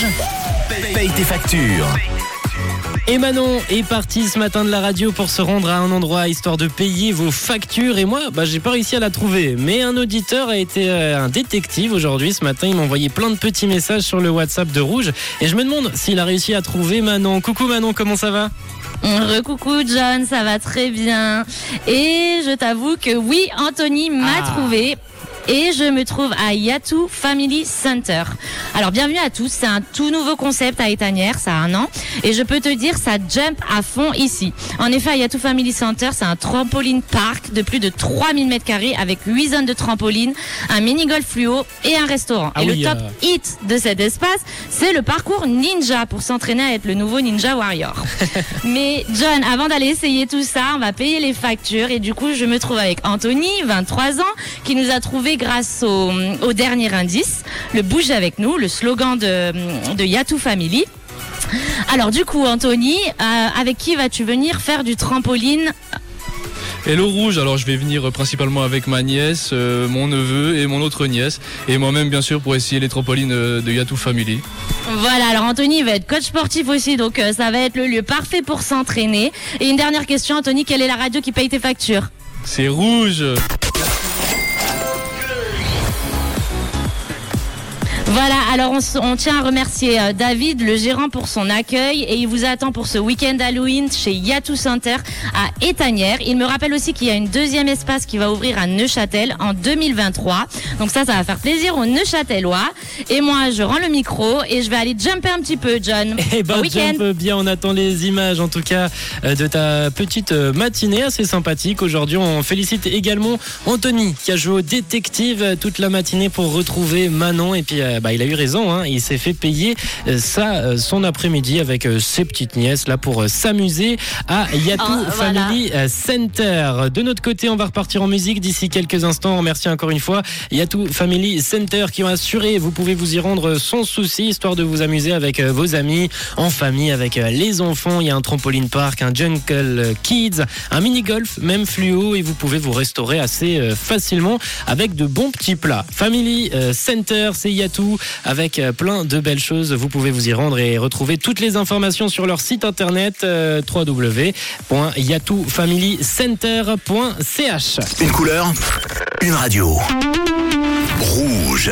Rouge, paye tes factures. Et Manon est parti ce matin de la radio pour se rendre à un endroit histoire de payer vos factures. Et moi, bah, j'ai pas réussi à la trouver. Mais un auditeur a été euh, un détective aujourd'hui. Ce matin, il m'a envoyé plein de petits messages sur le WhatsApp de Rouge. Et je me demande s'il a réussi à trouver Manon. Coucou Manon, comment ça va? Recoucou John, ça va très bien. Et je t'avoue que oui, Anthony m'a Ah. trouvé. Et je me trouve à Yatou Family Center. Alors bienvenue à tous, c'est un tout nouveau concept à Étanière, ça a un an. Et je peux te dire, ça jump à fond ici. En effet, à Yatou Family Center, c'est un trampoline park de plus de 3000 mètres carrés avec 8 zones de trampoline, un mini-golf fluo et un restaurant. Ah et oui, le top euh. hit de cet espace, c'est le parcours ninja pour s'entraîner à être le nouveau Ninja Warrior. Mais John, avant d'aller essayer tout ça, on va payer les factures et du coup, je me trouve avec Anthony, 23 ans, qui nous a trouvé grâce au, au dernier indice, le bouge avec nous, le slogan de, de Yatou Family. Alors du coup, Anthony, euh, avec qui vas-tu venir faire du trampoline? Hello Rouge, alors je vais venir euh, principalement avec ma nièce, euh, mon neveu et mon autre nièce, et moi-même bien sûr pour essayer les trampolines euh, de Yatou Family. Voilà, alors Anthony va être coach sportif aussi, donc euh, ça va être le lieu parfait pour s'entraîner. Et une dernière question, Anthony, quelle est la radio qui paye tes factures? C'est rouge Voilà, alors on, tient à remercier euh, David, le gérant, pour son accueil et il vous attend pour ce week-end Halloween chez Yatou Center à Étanière. Il me rappelle aussi qu'il y a une deuxième espace qui va ouvrir à Neuchâtel en 2023. Donc ça, ça va faire plaisir aux Neuchâtelois. Et moi, je rends le micro et je vais aller jumper un petit peu, John. Eh ben, jump bien, on attend les images en tout cas euh, de ta petite euh, matinée assez sympathique. Aujourd'hui, on félicite également Anthony qui a joué au détective euh, toute la matinée pour retrouver Manon. Et puis, euh, bah, il a eu raison, hein, il s'est fait payer euh, ça euh, son après-midi avec ses petites nièces là pour s'amuser à Yatou Oh, voilà. Family Center. De notre côté, on va repartir en musique d'ici quelques instants. On remercie encore une fois Yatou Family Center qui ont assuré, vous pouvez vous y rendre sans souci, histoire de vous amuser avec vos amis, en famille, avec les enfants. Il y a un trampoline park, un Jungle Kids, un mini-golf, même fluo, et vous pouvez vous restaurer assez facilement avec de bons petits plats. Family Center, c'est Yatou, avec euh, plein de belles choses. Vous pouvez vous y rendre et retrouver toutes les informations sur leur site internet euh, www.yatoufamilycenter.ch. Une couleur, une radio. Rouge.